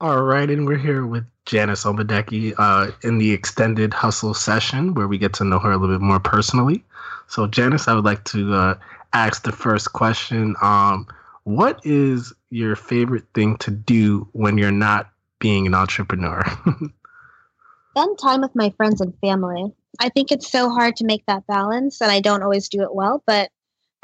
All right, and we're here with Janice Omadeke uh, in the extended hustle session where we get to know her a little bit more personally. So, Janice, I would like to uh, ask the first question. Um, what is your favorite thing to do when you're not being an entrepreneur? Spend time with my friends and family. I think it's so hard to make that balance, and I don't always do it well, but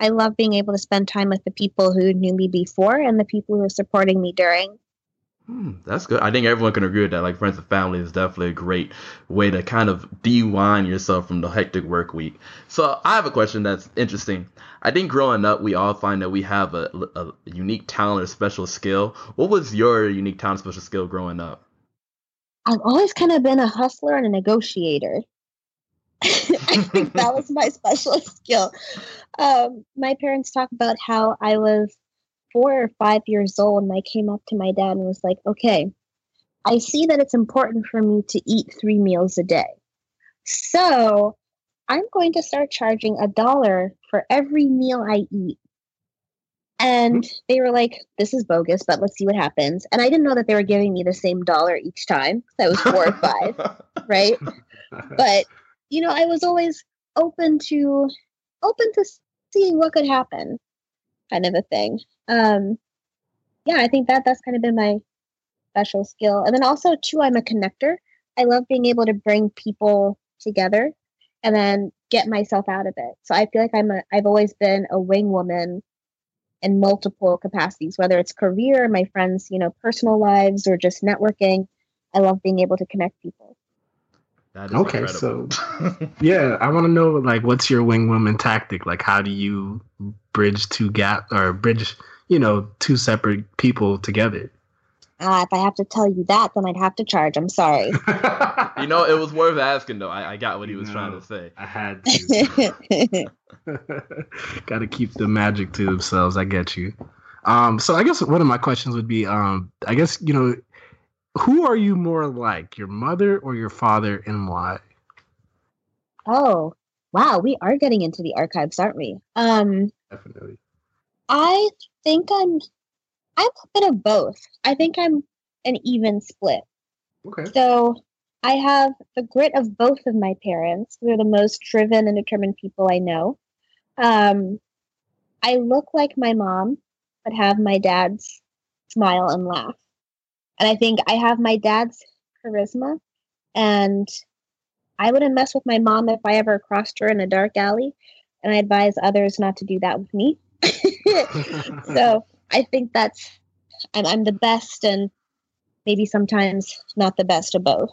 I love being able to spend time with the people who knew me before and the people who are supporting me during. Hmm, that's good. I think everyone can agree with that. Like friends and family is definitely a great way to kind of de-wind yourself from the hectic work week. So I have a question that's interesting. I think growing up, we all find that we have a, a unique talent or special skill. What was your unique talent, special skill growing up? I've always kind of been a hustler and a negotiator. I think that was my special skill. Um, my parents talk about how I was four or five years old and I came up to my dad and was like, okay, I see that it's important for me to eat three meals a day. So I'm going to start charging a dollar for every meal I eat. And mm-hmm. they were like, this is bogus, but let's see what happens. And I didn't know that they were giving me the same dollar each time. because I was four or five, right? But, you know, I was always open to open to seeing what could happen kind of a thing. Um yeah i think that that's kind of been my special skill. And then also too i'm a connector. I love being able to bring people together and then get myself out of it. So i feel like i'm a i've always been a wing woman in multiple capacities whether it's career my friends you know personal lives or just networking. I love being able to connect people. Okay incredible. so yeah i want to know like what's your wing woman tactic? Like how do you bridge two gap or bridge you know, two separate people together. Uh, if I have to tell you that, then I'd have to charge. I'm sorry. you know, it was worth asking, though. I, I got what he was no, trying to say. I had to. Got to keep the magic to themselves. I get you. Um, so I guess one of my questions would be, um, I guess you know, who are you more like, your mother or your father, and why? Oh, wow, we are getting into the archives, aren't we? Um, Definitely. I think I'm I'm a bit of both. I think I'm an even split. Okay. So I have the grit of both of my parents, they're the most driven and determined people I know. Um, I look like my mom, but have my dad's smile and laugh. And I think I have my dad's charisma, and I wouldn't mess with my mom if I ever crossed her in a dark alley. And I advise others not to do that with me. so I think that's I'm, I'm the best and maybe sometimes not the best of both.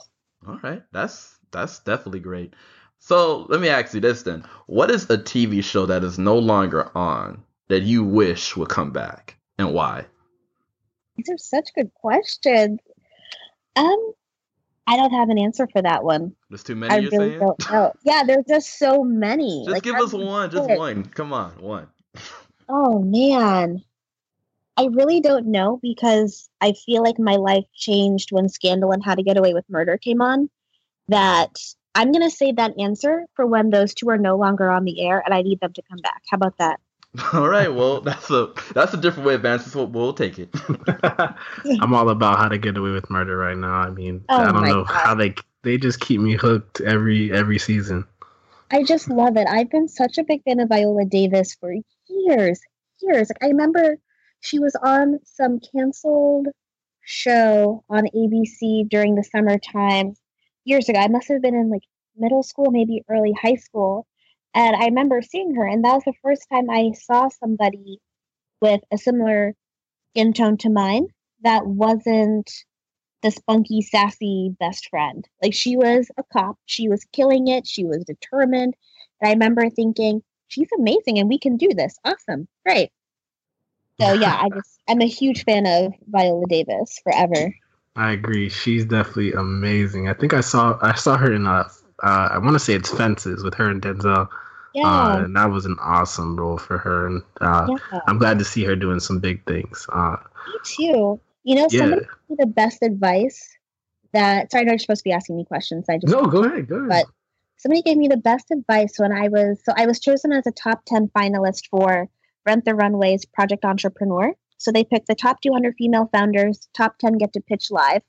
All right, that's that's definitely great. So let me ask you this then: What is a TV show that is no longer on that you wish would come back, and why? These are such good questions. Um, I don't have an answer for that one. There's too many. I really saying? don't know. Yeah, there's just so many. Just like, give us one. Just one. Come on, one. Oh man. I really don't know because I feel like my life changed when Scandal and How to Get Away with Murder came on. That I'm going to save that answer for when those two are no longer on the air and I need them to come back. How about that? All right. Well, that's a that's a different way of answering. So we'll take it. I'm all about How to Get Away with Murder right now. I mean, oh I don't know God. how they they just keep me hooked every every season. I just love it. I've been such a big fan of Viola Davis for years, years. Like I remember she was on some canceled show on ABC during the summertime years ago. I must have been in like middle school, maybe early high school. And I remember seeing her, and that was the first time I saw somebody with a similar skin tone to mine that wasn't the spunky, sassy best friend. Like she was a cop, she was killing it, she was determined. And I remember thinking, she's amazing and we can do this. Awesome. Great. So yeah, I just I'm a huge fan of Viola Davis forever. I agree. She's definitely amazing. I think I saw I saw her in a uh, I want to say it's Fences with her and Denzel. Yeah. Uh, and that was an awesome role for her, and uh, yeah. I'm glad to see her doing some big things. Uh, me too. You know, yeah. somebody the best advice that. Sorry, you're supposed to be asking me questions. I just no, go ahead, go ahead. But somebody gave me the best advice when I was so I was chosen as a top ten finalist for Rent the Runway's Project Entrepreneur. So they picked the top 200 female founders, top 10 get to pitch live.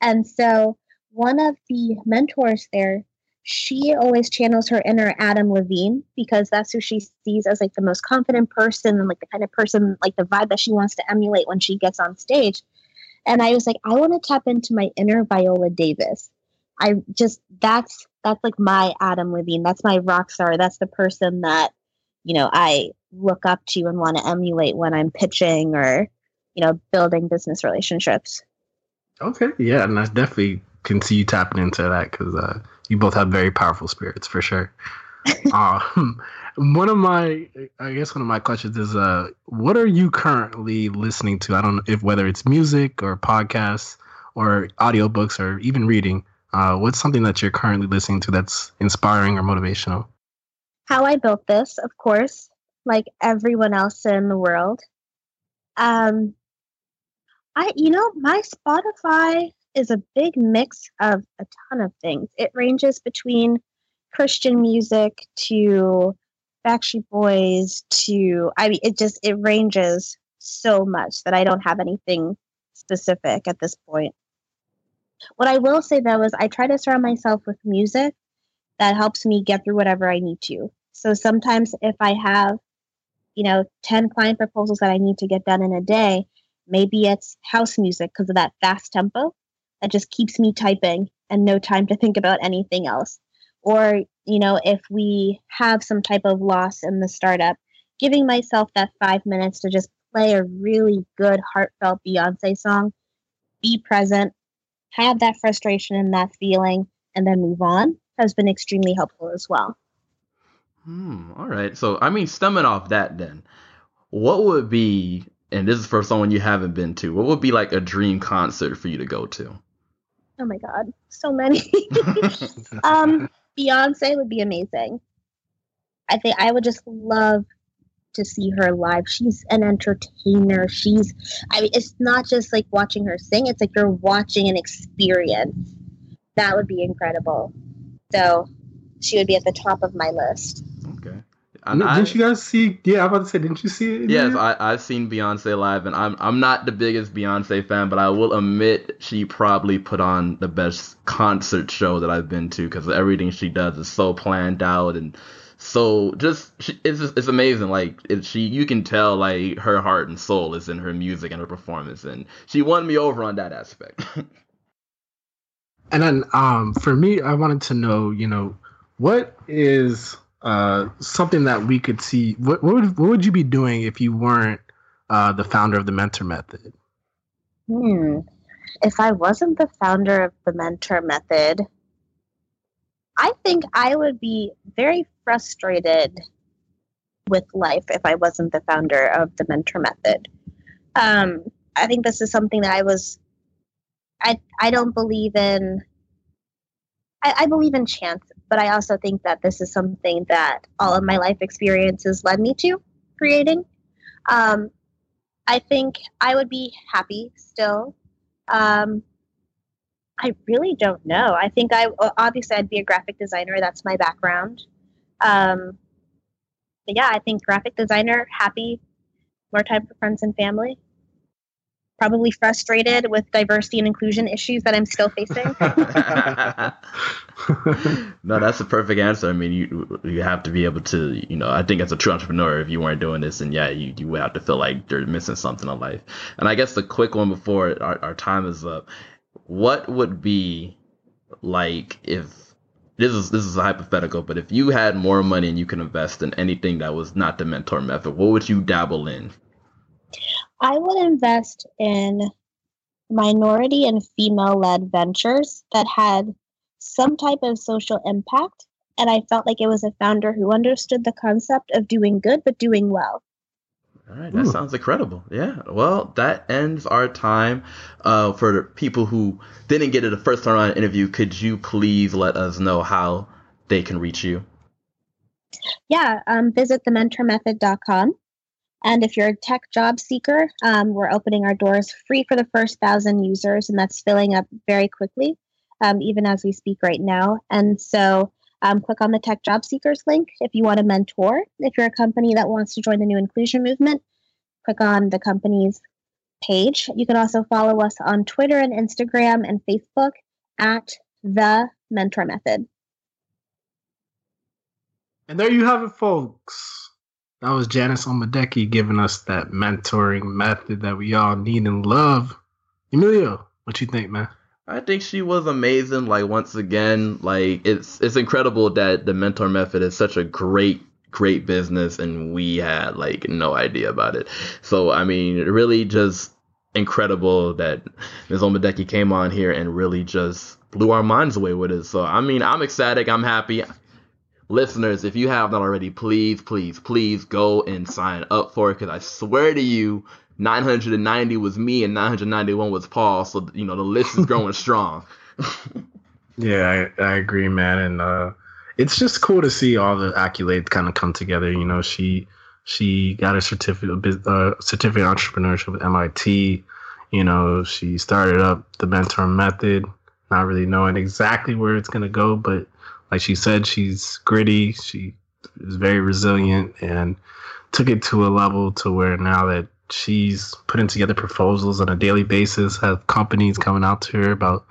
And so one of the mentors there she always channels her inner Adam Levine because that's who she sees as like the most confident person and like the kind of person, like the vibe that she wants to emulate when she gets on stage. And I was like, I want to tap into my inner Viola Davis. I just that's that's like my Adam Levine. That's my rock star. That's the person that, you know, I look up to and want to emulate when I'm pitching or, you know, building business relationships. Okay. Yeah. And I definitely can see you tapping into that because uh you both have very powerful spirits for sure. um, one of my, I guess one of my questions is, uh, what are you currently listening to? I don't know if whether it's music or podcasts or audiobooks or even reading. Uh, what's something that you're currently listening to that's inspiring or motivational? How I built this, of course, like everyone else in the world. Um, I, you know, my Spotify is a big mix of a ton of things. It ranges between Christian music to Backstreet Boys to I mean it just it ranges so much that I don't have anything specific at this point. What I will say though is I try to surround myself with music that helps me get through whatever I need to. So sometimes if I have, you know, 10 client proposals that I need to get done in a day, maybe it's house music because of that fast tempo that just keeps me typing and no time to think about anything else. Or, you know, if we have some type of loss in the startup, giving myself that five minutes to just play a really good, heartfelt Beyonce song, be present, have that frustration and that feeling, and then move on has been extremely helpful as well. Hmm, all right. So, I mean, stemming off that, then, what would be, and this is for someone you haven't been to, what would be like a dream concert for you to go to? Oh my god, so many. um, Beyonce would be amazing. I think I would just love to see her live. She's an entertainer. She's I mean it's not just like watching her sing, it's like you're watching an experience. That would be incredible. So she would be at the top of my list. And didn't I, you guys see? Yeah, I'm about to say, didn't you see it? Yes, I, I've seen Beyonce live, and I'm I'm not the biggest Beyonce fan, but I will admit she probably put on the best concert show that I've been to because everything she does is so planned out and so just it's just, it's amazing. Like it, she, you can tell like her heart and soul is in her music and her performance, and she won me over on that aspect. and then um, for me, I wanted to know, you know, what is uh, something that we could see. What, what would what would you be doing if you weren't uh, the founder of the Mentor Method? Hmm. If I wasn't the founder of the Mentor Method, I think I would be very frustrated with life if I wasn't the founder of the Mentor Method. Um, I think this is something that I was. I I don't believe in. I, I believe in chance but I also think that this is something that all of my life experiences led me to creating. Um, I think I would be happy still. Um, I really don't know. I think I obviously I'd be a graphic designer. That's my background. Um, but yeah, I think graphic designer, happy, more time for friends and family probably frustrated with diversity and inclusion issues that I'm still facing. no, that's the perfect answer. I mean, you you have to be able to, you know, I think as a true entrepreneur, if you weren't doing this, and yeah, you, you would have to feel like you're missing something in life. And I guess the quick one before our, our time is up, what would be like if this is this is a hypothetical, but if you had more money and you could invest in anything that was not the mentor method, what would you dabble in? I would invest in minority and female led ventures that had some type of social impact. And I felt like it was a founder who understood the concept of doing good, but doing well. All right, that Ooh. sounds incredible. Yeah. Well, that ends our time. Uh, for people who didn't get it the first time on interview, could you please let us know how they can reach you? Yeah, um, visit thementormethod.com. And if you're a tech job seeker, um, we're opening our doors free for the first thousand users, and that's filling up very quickly, um, even as we speak right now. And so um, click on the Tech Job Seekers link if you want a mentor. If you're a company that wants to join the new inclusion movement, click on the company's page. You can also follow us on Twitter and Instagram and Facebook at the Mentor Method. And there you have it, folks. That was Janice Omadeke giving us that mentoring method that we all need and love. Emilio, what you think, man? I think she was amazing. Like once again, like it's it's incredible that the mentor method is such a great great business and we had like no idea about it. So I mean, really just incredible that Ms. Omadeke came on here and really just blew our minds away with it. So I mean, I'm ecstatic. I'm happy. Listeners, if you have not already, please, please, please go and sign up for it because I swear to you, 990 was me and 991 was Paul. So you know the list is growing strong. yeah, I, I agree, man, and uh, it's just cool to see all the accolades kind of come together. You know, she she got a certificate uh, certificate in entrepreneurship at MIT. You know, she started up the mentor method, not really knowing exactly where it's gonna go, but like she said, she's gritty. She is very resilient and took it to a level to where now that she's putting together proposals on a daily basis, have companies coming out to her about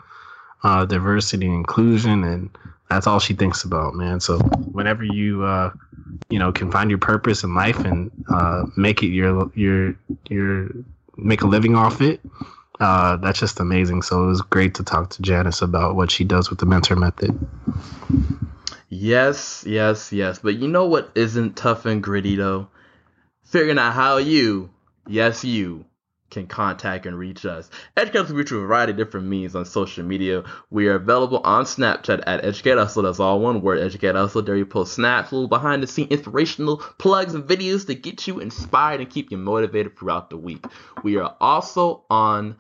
uh, diversity and inclusion, and that's all she thinks about, man. So whenever you uh, you know can find your purpose in life and uh, make it your your your make a living off it, uh, that's just amazing. So it was great to talk to Janice about what she does with the mentor method. Yes, yes, yes. But you know what isn't tough and gritty though? Figuring out how you yes, you can contact and reach us. Educate can reach a variety of different means on social media. We are available on Snapchat at Educate Hustle. That's all one word, Educate Hustle. There you post snaps, little behind the scene inspirational plugs and videos to get you inspired and keep you motivated throughout the week. We are also on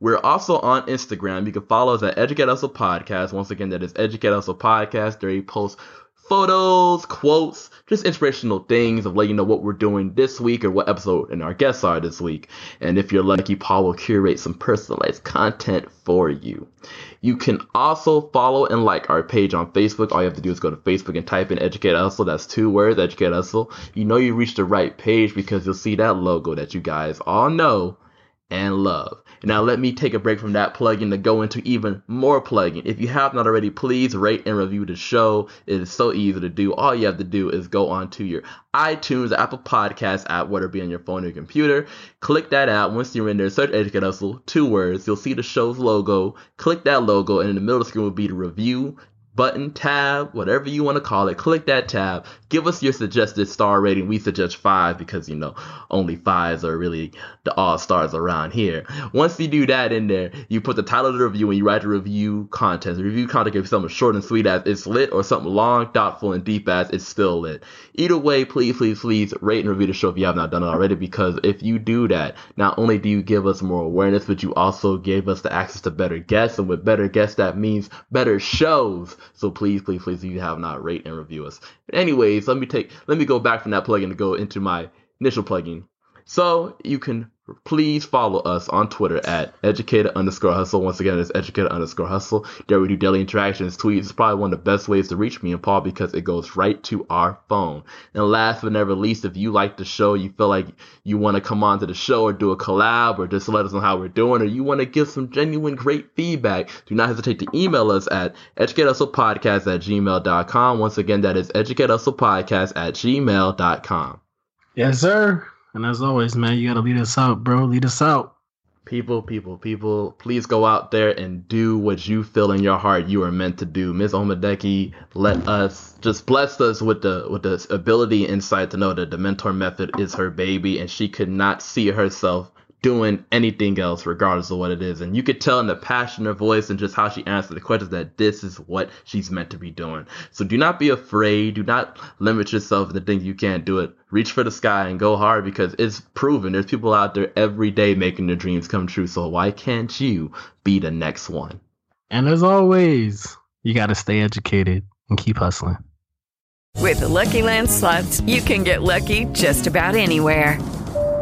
we're also on Instagram. You can follow us at Educate Hustle Podcast. Once again, that is Educate Hustle Podcast. There you post photos, quotes, just inspirational things of letting you know what we're doing this week or what episode and our guests are this week. And if you're lucky, Paul will curate some personalized content for you. You can also follow and like our page on Facebook. All you have to do is go to Facebook and type in Educate Hustle. That's two words, Educate Hustle. You know you reached the right page because you'll see that logo that you guys all know and love. Now let me take a break from that plugin to go into even more plugin. If you have not already, please rate and review the show. It is so easy to do. All you have to do is go onto your iTunes, Apple Podcast app, whether it be on your phone or your computer. Click that app. Once you're in there, search Educate Hustle, two words. You'll see the show's logo. Click that logo, and in the middle of the screen will be the review button, tab, whatever you want to call it. Click that tab. Give us your suggested star rating. We suggest five because, you know, only fives are really the all stars around here. Once you do that in there, you put the title of the review and you write the review content. The review content can be something short and sweet as it's lit or something long, thoughtful, and deep as it's still lit. Either way, please, please, please rate and review the show if you have not done it already because if you do that, not only do you give us more awareness, but you also gave us the access to better guests. And with better guests, that means better shows. So please, please, please, if you have not, rate and review us. But anyways, let me take, let me go back from that plugin to go into my initial plugin. So you can please follow us on Twitter at educated underscore hustle. Once again, it's educated underscore hustle. There we do daily interactions, tweets. It's probably one of the best ways to reach me and Paul because it goes right to our phone. And last but never least, if you like the show, you feel like you want to come on to the show or do a collab or just let us know how we're doing, or you want to give some genuine great feedback, do not hesitate to email us at educatehustlepodcast at gmail.com. Once again, that is educatehustlepodcast at gmail.com. Yes, sir. And as always, man, you gotta lead us out, bro. Lead us out. People, people, people, please go out there and do what you feel in your heart you are meant to do. Ms. Omadeke let us just blessed us with the with the ability insight to know that the mentor method is her baby and she could not see herself doing anything else, regardless of what it is. And you could tell in the passion of her voice and just how she answered the questions that this is what she's meant to be doing. So do not be afraid. Do not limit yourself to think you can't do it. Reach for the sky and go hard because it's proven there's people out there every day making their dreams come true. So why can't you be the next one? And as always, you got to stay educated and keep hustling. With the Lucky Land slots, you can get lucky just about anywhere.